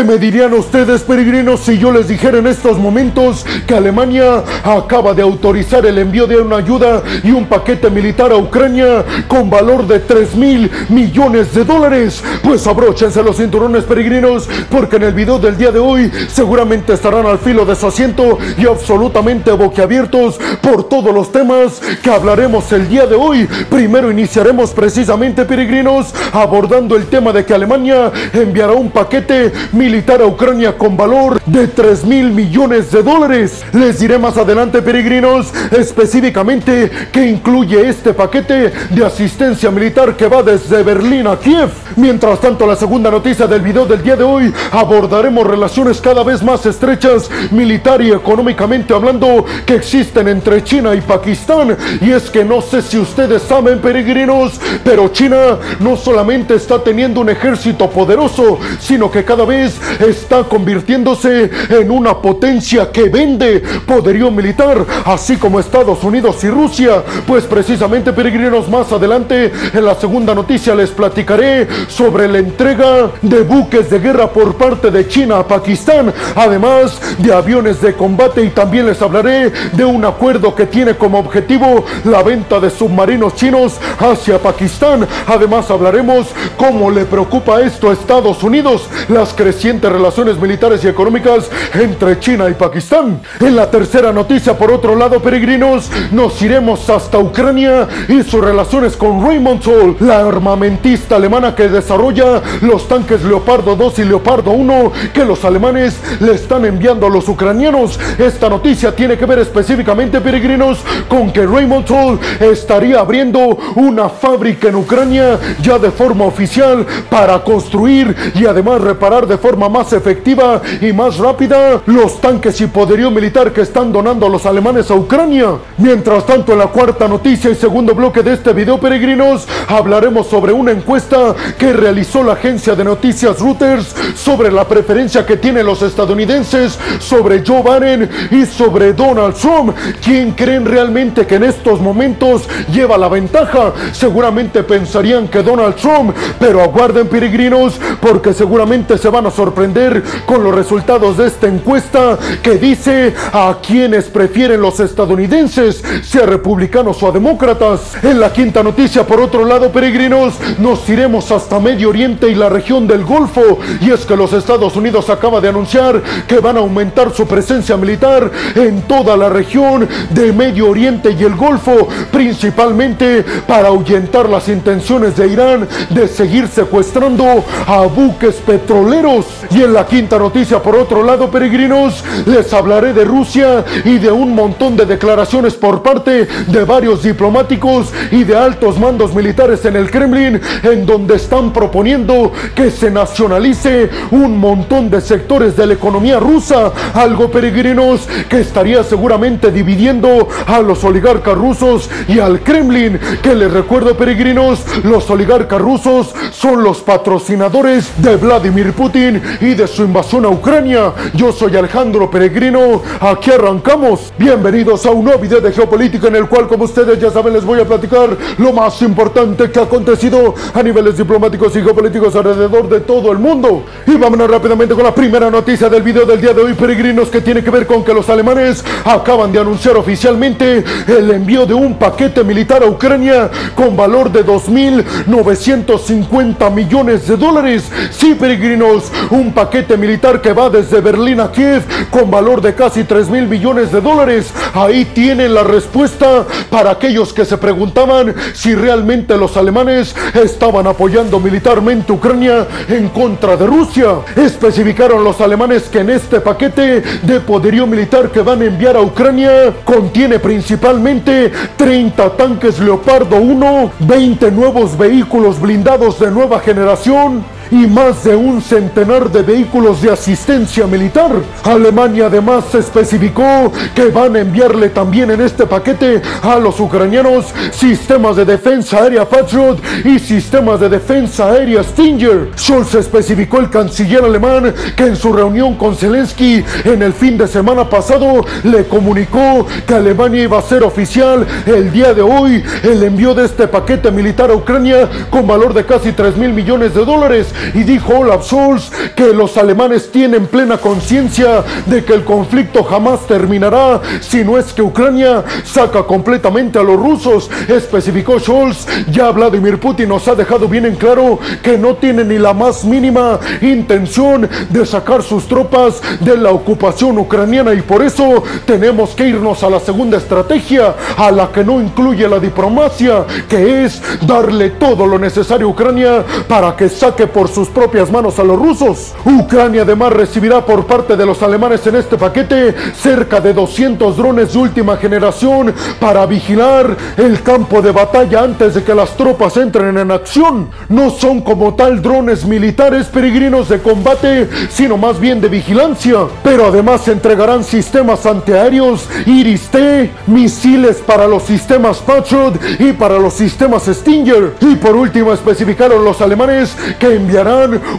¿Qué me dirían ustedes, peregrinos, si yo les dijera en estos momentos que Alemania acaba de autorizar el envío de una ayuda y un paquete militar a Ucrania con valor de 3 mil millones de dólares? Pues abróchense los cinturones, peregrinos, porque en el video del día de hoy seguramente estarán al filo de su asiento y absolutamente boquiabiertos por todos los temas que hablaremos el día de hoy. Primero iniciaremos precisamente, peregrinos, abordando el tema de que Alemania enviará un paquete militar a Ucrania con valor de 3 mil millones de dólares. Les diré más adelante, peregrinos, específicamente qué incluye este paquete de asistencia militar que va desde Berlín a Kiev. Mientras tanto, la segunda noticia del video del día de hoy abordaremos relaciones cada vez más estrechas, militar y económicamente hablando, que existen entre China y Pakistán. Y es que no sé si ustedes saben, peregrinos, pero China no solamente está teniendo un ejército poderoso, sino que cada vez está convirtiéndose en una potencia que vende poderío militar, así como Estados Unidos y Rusia. Pues precisamente, peregrinos, más adelante en la segunda noticia les platicaré sobre la entrega de buques de guerra por parte de China a Pakistán, además de aviones de combate y también les hablaré de un acuerdo que tiene como objetivo la venta de submarinos chinos hacia Pakistán. Además hablaremos cómo le preocupa esto a Estados Unidos, las crecientes relaciones militares y económicas entre China y Pakistán. En la tercera noticia, por otro lado, peregrinos, nos iremos hasta Ucrania y sus relaciones con Rheinmetall, la armamentista alemana que desarrolla los tanques Leopardo 2 y Leopardo 1 que los alemanes le están enviando a los ucranianos. Esta noticia tiene que ver específicamente, peregrinos, con que Rheinmetall estaría abriendo una fábrica en Ucrania ya de forma oficial para construir y además reparar de forma más efectiva y más rápida los tanques y poderío militar que están donando los alemanes a Ucrania. Mientras tanto, en la cuarta noticia y segundo bloque de este video, peregrinos, hablaremos sobre una encuesta que realizó la agencia de noticias Reuters sobre la preferencia que tienen los estadounidenses sobre Joe Biden y sobre Donald Trump. ¿Quién creen realmente que en estos momentos lleva la ventaja? Seguramente pensarían que Donald Trump, pero aguarden peregrinos porque seguramente se van a sorprender con los resultados de esta encuesta que dice a quienes prefieren los estadounidenses, sea republicanos o a demócratas. En la quinta noticia, por otro lado, peregrinos, nos iremos hasta Medio Oriente y la región del Golfo. Y es que los Estados Unidos acaba de anunciar que van a aumentar su presencia militar en toda la región de Medio Oriente y el Golfo, principalmente para ahuyentar las intenciones de Irán de seguir secuestrando a buques petroleros. Y en la quinta noticia, por otro lado, peregrinos, les hablaré de Rusia y de un montón de declaraciones por parte de varios diplomáticos y de altos mandos militares en el Kremlin, en donde están proponiendo que se nacionalice un montón de sectores de la economía rusa, algo peregrinos que estaría seguramente dividiendo a los oligarcas rusos y al Kremlin, que les recuerdo peregrinos, los oligarcas rusos son los patrocinadores de Vladimir Putin y de su invasión a Ucrania. Yo soy Alejandro Peregrino, aquí arrancamos. Bienvenidos a un nuevo video de geopolítica en el cual, como ustedes ya saben, les voy a platicar lo más importante que ha acontecido a niveles diplomáticos y geopolíticos alrededor de todo el mundo. Y vámonos rápidamente con la primera noticia del video del día de hoy, peregrinos, que tiene que ver con que los alemanes acaban de anunciar oficialmente el envío de un paquete militar a Ucrania con valor de 2.950 millones de dólares. Sí, peregrinos, un paquete militar que va desde Berlín a Kiev con valor de casi 3 mil millones de dólares. Ahí tienen la respuesta para aquellos que se preguntaban si realmente los alemanes estaban apoyando militarmente Ucrania en contra de Rusia. Especificaron los alemanes que en este paquete de poderío militar que van a enviar a Ucrania contiene principalmente 30 tanques Leopardo 1, 20 nuevos vehículos blindados de nueva generación, y más de un centenar de vehículos de asistencia militar. Alemania además especificó que van a enviarle también en este paquete a los ucranianos sistemas de defensa aérea Patriot y sistemas de defensa aérea Stinger. Scholz especificó el canciller alemán que en su reunión con Zelensky en el fin de semana pasado le comunicó que Alemania iba a ser oficial el día de hoy el envío de este paquete militar a Ucrania con valor de casi 3 mil millones de dólares y dijo Olaf Scholz que los alemanes tienen plena conciencia de que el conflicto jamás terminará si no es que Ucrania saca completamente a los rusos. Especificó Scholz, ya Vladimir Putin nos ha dejado bien en claro que no tiene ni la más mínima intención de sacar sus tropas de la ocupación ucraniana y por eso tenemos que irnos a la segunda estrategia, a la que no incluye la diplomacia, que es darle todo lo necesario a Ucrania para que saque por sus propias manos a los rusos. Ucrania además recibirá por parte de los alemanes en este paquete cerca de 200 drones de última generación para vigilar el campo de batalla antes de que las tropas entren en acción. No son como tal drones militares peregrinos de combate, sino más bien de vigilancia. Pero además entregarán sistemas antiaéreos Iris-T, misiles para los sistemas Patriot y para los sistemas Stinger. Y por último especificaron los alemanes que enviarán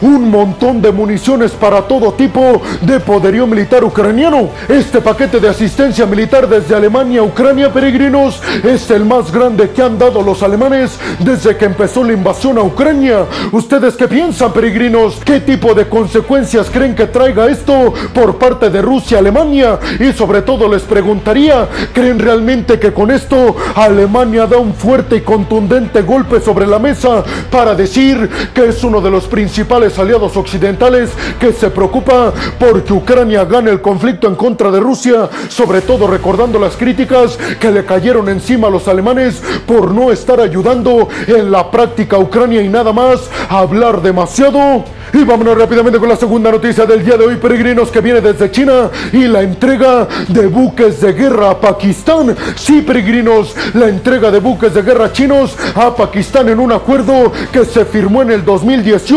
un montón de municiones para todo tipo de poderío militar ucraniano. Este paquete de asistencia militar desde Alemania a Ucrania, peregrinos, es el más grande que han dado los alemanes desde que empezó la invasión a Ucrania. ¿Ustedes qué piensan, peregrinos? ¿Qué tipo de consecuencias creen que traiga esto por parte de Rusia, Alemania? Y sobre todo les preguntaría, ¿creen realmente que con esto Alemania da un fuerte y contundente golpe sobre la mesa para decir que es uno de los principales aliados occidentales que se preocupa porque Ucrania gane el conflicto en contra de Rusia, sobre todo recordando las críticas que le cayeron encima a los alemanes por no estar ayudando en la práctica a Ucrania y nada más hablar demasiado? Y vámonos rápidamente con la segunda noticia del día de hoy, peregrinos, que viene desde China y la entrega de buques de guerra a Pakistán. Sí, peregrinos, la entrega de buques de guerra chinos a Pakistán en un acuerdo que se firmó en el 2018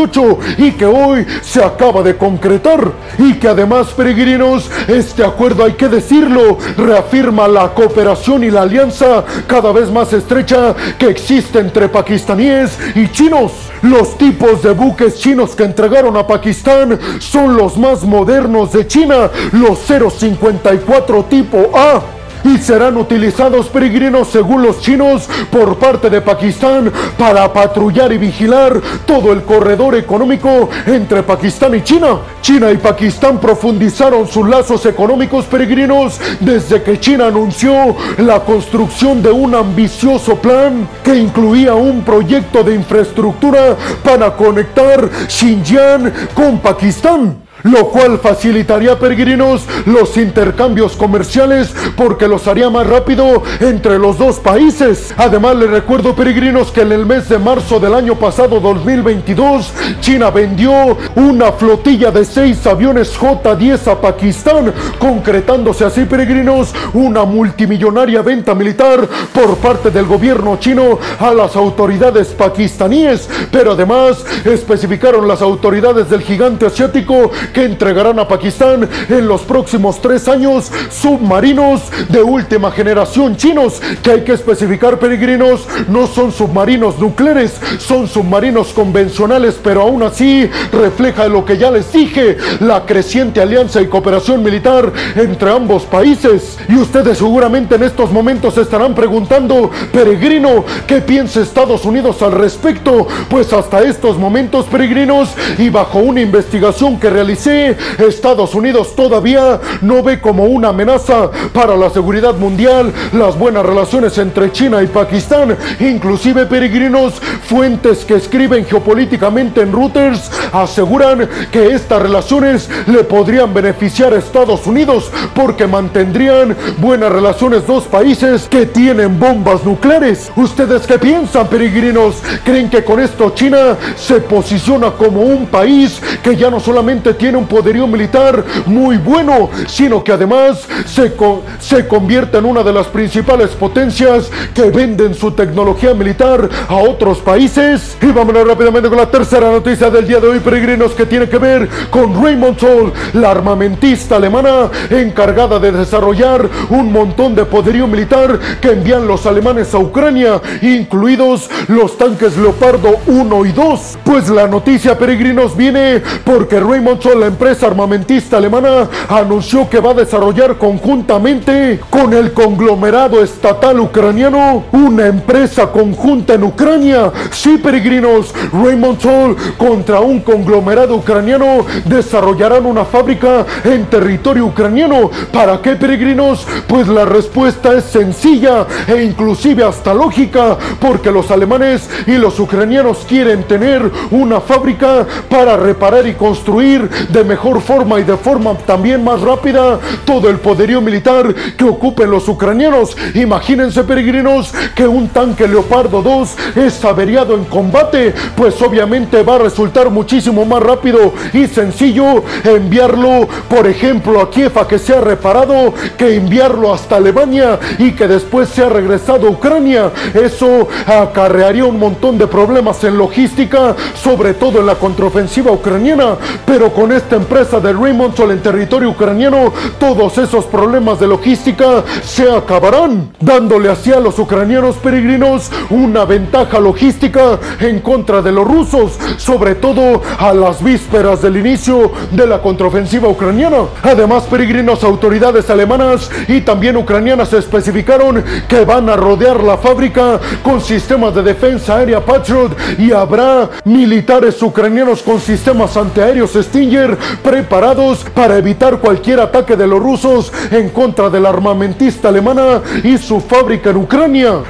y que hoy se acaba de concretar. Y que además, peregrinos, este acuerdo, hay que decirlo, reafirma la cooperación y la alianza cada vez más estrecha que existe entre pakistaníes y chinos. Los tipos de buques chinos que entregaron a Pakistán son los más modernos de China, los 054 tipo A y serán utilizados peregrinos según los chinos por parte de Pakistán para patrullar y vigilar todo el corredor económico entre Pakistán y China. China y Pakistán profundizaron sus lazos económicos peregrinos desde que China anunció la construcción de un ambicioso plan que incluía un proyecto de infraestructura para conectar Xinjiang con Pakistán lo cual facilitaría peregrinos los intercambios comerciales porque los haría más rápido entre los dos países. Además les recuerdo peregrinos que en el mes de marzo del año pasado 2022 China vendió una flotilla de seis aviones J-10 a Pakistán, concretándose así peregrinos una multimillonaria venta militar por parte del gobierno chino a las autoridades pakistaníes, pero además especificaron las autoridades del gigante asiático que entregarán a Pakistán en los próximos tres años submarinos de última generación chinos, que hay que especificar peregrinos, no son submarinos nucleares, son submarinos convencionales, pero aún así refleja lo que ya les dije, la creciente alianza y cooperación militar entre ambos países. Y ustedes seguramente en estos momentos estarán preguntando, peregrino, ¿qué piensa Estados Unidos al respecto? Pues hasta estos momentos, peregrinos, y bajo una investigación que realicé Estados Unidos todavía no ve como una amenaza para la seguridad mundial las buenas relaciones entre China y Pakistán. Inclusive peregrinos, fuentes que escriben geopolíticamente en Reuters aseguran que estas relaciones le podrían beneficiar a Estados Unidos porque mantendrían buenas relaciones dos países que tienen bombas nucleares. ¿Ustedes qué piensan, peregrinos? ¿Creen que con esto China se posiciona como un país que ya no solamente tiene un poderío militar muy bueno, sino que además se, se convierte en una de las principales potencias que venden su tecnología militar a otros países. Y vámonos rápidamente con la tercera noticia del día de hoy, peregrinos, que tiene que ver con Raymond Sol, la armamentista alemana encargada de desarrollar un montón de poderío militar que envían los alemanes a Ucrania, incluidos los tanques Leopardo 1 y 2. Pues la noticia, peregrinos, viene porque Raymond Sol la empresa armamentista alemana, anunció que va a desarrollar conjuntamente con el conglomerado estatal ucraniano una empresa conjunta en Ucrania. Sí, peregrinos, Rheinmetall contra un conglomerado ucraniano desarrollarán una fábrica en territorio ucraniano. ¿Para qué, peregrinos? Pues la respuesta es sencilla e inclusive hasta lógica, porque los alemanes y los ucranianos quieren tener una fábrica para reparar y construir de mejor forma y de forma también más rápida todo el poderío militar que ocupen los ucranianos. Imagínense, peregrinos, que un tanque Leopardo 2 es averiado en combate, pues obviamente va a resultar muchísimo más rápido y sencillo enviarlo, por ejemplo, a Kiev a que sea reparado, que enviarlo hasta Alemania y que después sea regresado a Ucrania. Eso acarrearía un montón de problemas en logística, sobre todo en la contraofensiva ucraniana. Pero con esta empresa de Raymondsol en territorio ucraniano, todos esos problemas de logística se acabarán, dándole así a los ucranianos peregrinos una ventaja logística en contra de los rusos, sobre todo a las vísperas del inicio de la contraofensiva ucraniana. Además, peregrinos autoridades alemanas y también ucranianas especificaron que van a rodear la fábrica con sistemas de defensa aérea Patriot y habrá militares ucranianos con sistemas antiaéreos Stinger preparados para evitar cualquier ataque de los rusos en contra de la armamentista alemana y su fábrica en Ucrania.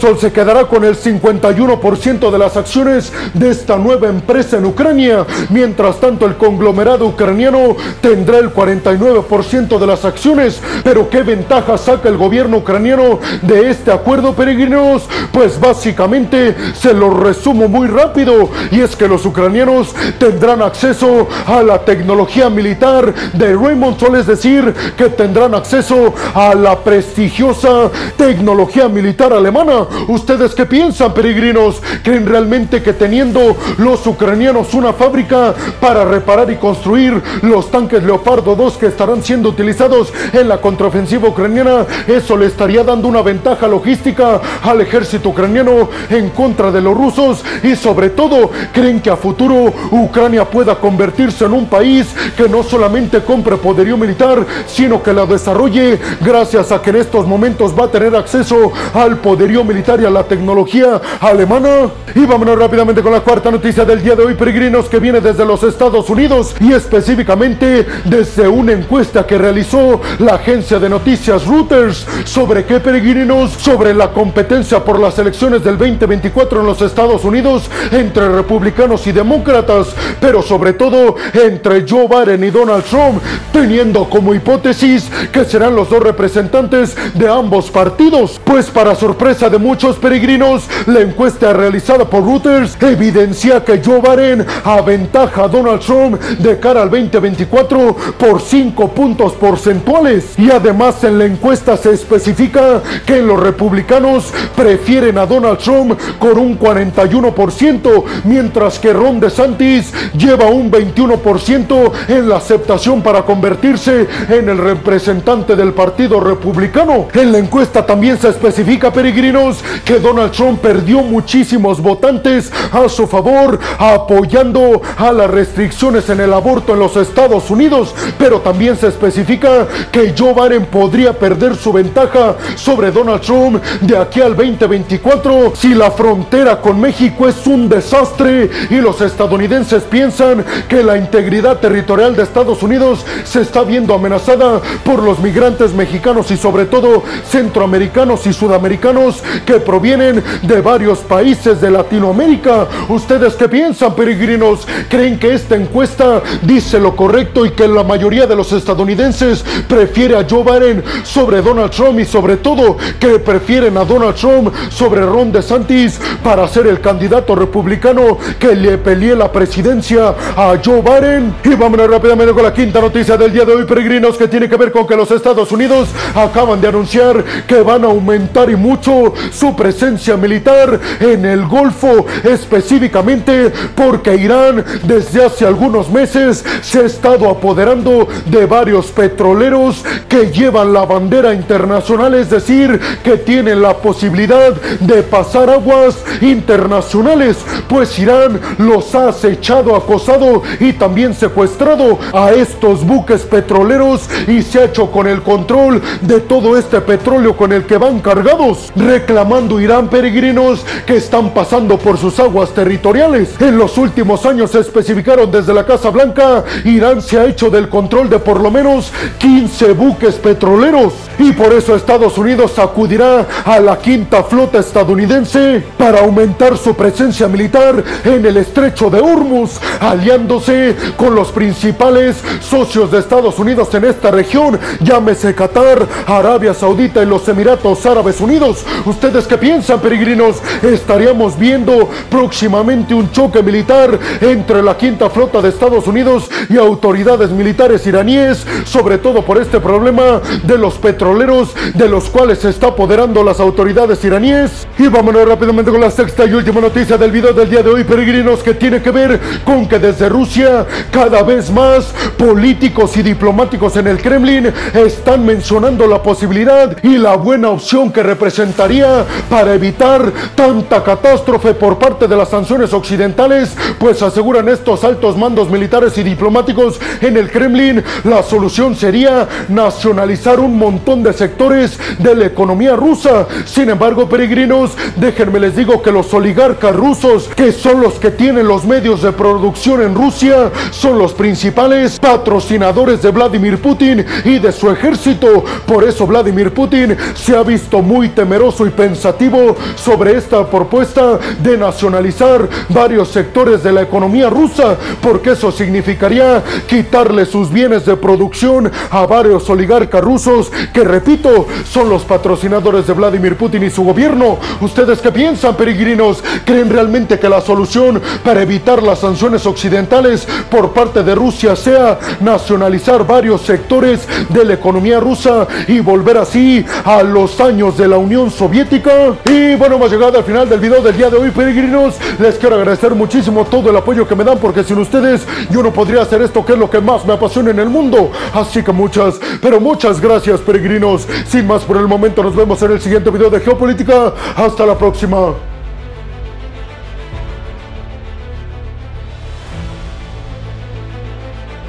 Sol se quedará con el 51% de las acciones de esta nueva empresa en Ucrania. Mientras tanto, el conglomerado ucraniano tendrá el 49% de las acciones. Pero ¿qué ventaja saca el gobierno ucraniano de este acuerdo, peregrinos? Pues básicamente se lo resumo muy rápido. Y es que los ucranianos tendrán acceso a la tecnología militar de Raymond Sol, es decir, que tendrán acceso a la prestigiosa tecnología militar alemana. ¿Ustedes qué piensan, peregrinos? ¿Creen realmente que teniendo los ucranianos una fábrica para reparar y construir los tanques Leopardo 2 que estarán siendo utilizados en la contraofensiva ucraniana, eso le estaría dando una ventaja logística al ejército ucraniano en contra de los rusos y sobre todo creen que a futuro Ucrania pueda convertirse en un país que no solamente compre poderío militar, sino que la desarrolle gracias a que en estos momentos va a tener acceso al poderío militar y a la tecnología alemana. Y vámonos rápidamente con la cuarta noticia del día de hoy, peregrinos, que viene desde los Estados Unidos y específicamente desde una encuesta que realizó la agencia de noticias Reuters. ¿Sobre qué peregrinos? Sobre la competencia por las elecciones del 2024 en los Estados Unidos entre republicanos y demócratas, pero sobre todo entre Joe Biden y Donald Trump, teniendo como hipótesis que serán los dos representantes de ambos partidos. Pues para sorpresa de muchos peregrinos, la encuesta realizada por Reuters evidencia que Joe Biden aventaja a Donald Trump de cara al 2024 por 5 puntos porcentuales. Y además en la encuesta se especifica que los republicanos prefieren a Donald Trump con un 41%, mientras que Ron DeSantis lleva un 21% en la aceptación para convertirse en el representante del Partido Republicano. En la encuesta también se especifica, peregrinos, que Donald Trump perdió muchísimos votantes a su favor, apoyando a las restricciones en el aborto en los Estados Unidos, pero también se especifica que Joe Biden podría perder su ventaja sobre Donald Trump de aquí al 2024 si la frontera con México es un desastre y los estadounidenses piensan que la integridad territorial de Estados Unidos se está viendo amenazada por los migrantes mexicanos y sobre todo centroamericanos y sudamericanos que provienen de varios países de Latinoamérica. ¿Ustedes qué piensan, peregrinos? ¿Creen que esta encuesta dice lo correcto y que la mayoría de los estadounidenses prefiere a Joe Biden sobre Donald Trump y sobre todo que prefieren a Donald Trump sobre Ron DeSantis para ser el candidato republicano que le pelee la presidencia a Joe Biden? Y vámonos rápidamente con la quinta noticia del día de hoy, peregrinos, que tiene que ver con que los Estados Unidos acaban de anunciar que van a aumentar y mucho su presencia militar en el Golfo, específicamente porque Irán desde hace algunos meses se ha estado apoderando de varios petroleros que llevan la bandera internacional, es decir, que tienen la posibilidad de pasar aguas internacionales, pues Irán los ha acechado, acosado y también también secuestrado a estos buques petroleros y se ha hecho con el control de todo este petróleo con el que van cargados, reclamando Irán peregrinos que están pasando por sus aguas territoriales. En los últimos años se especificaron desde la Casa Blanca, Irán se ha hecho del control de por lo menos 15 buques petroleros y por eso Estados Unidos acudirá a la quinta flota estadounidense para aumentar su presencia militar en el estrecho de Hormuz, aliándose con los principales socios de Estados Unidos en esta región, llámese Qatar, Arabia Saudita y los Emiratos Árabes Unidos. ¿Ustedes qué piensan, peregrinos? Estaríamos viendo próximamente un choque militar entre la quinta flota de Estados Unidos y autoridades militares iraníes, sobre todo por este problema de los petroleros de los cuales se está apoderando las autoridades iraníes. Y vámonos rápidamente con la sexta y última noticia del video del día de hoy, peregrinos, que tiene que ver con que desde Rusia cada vez más políticos y diplomáticos en el Kremlin están mencionando la posibilidad y la buena opción que representaría para evitar tanta catástrofe por parte de las sanciones occidentales, pues aseguran estos altos mandos militares y diplomáticos en el Kremlin, la solución sería nacionalizar un montón de sectores de la economía rusa. Sin embargo, peregrinos, déjenme les digo que los oligarcas rusos, que son los que tienen los medios de producción en Rusia, son los principales patrocinadores de Vladimir Putin y de su ejército. Por eso Vladimir Putin se ha visto muy temeroso y pensativo sobre esta propuesta de nacionalizar varios sectores de la economía rusa, porque eso significaría quitarle sus bienes de producción a varios oligarcas rusos que, repito, son los patrocinadores de Vladimir Putin y su gobierno. ¿Ustedes qué piensan, peregrinos? ¿Creen realmente que la solución para evitar las sanciones occidentales por parte de Rusia sea nacionalizar varios sectores de la economía rusa y volver así a los años de la Unión Soviética? Y bueno, hemos llegado al final del video del día de hoy, peregrinos. Les quiero agradecer muchísimo todo el apoyo que me dan porque sin ustedes yo no podría hacer esto que es lo que más me apasiona en el mundo. Así que muchas, pero muchas gracias, peregrinos. Sin más por el momento, nos vemos en el siguiente video de Geopolítica. Hasta la próxima.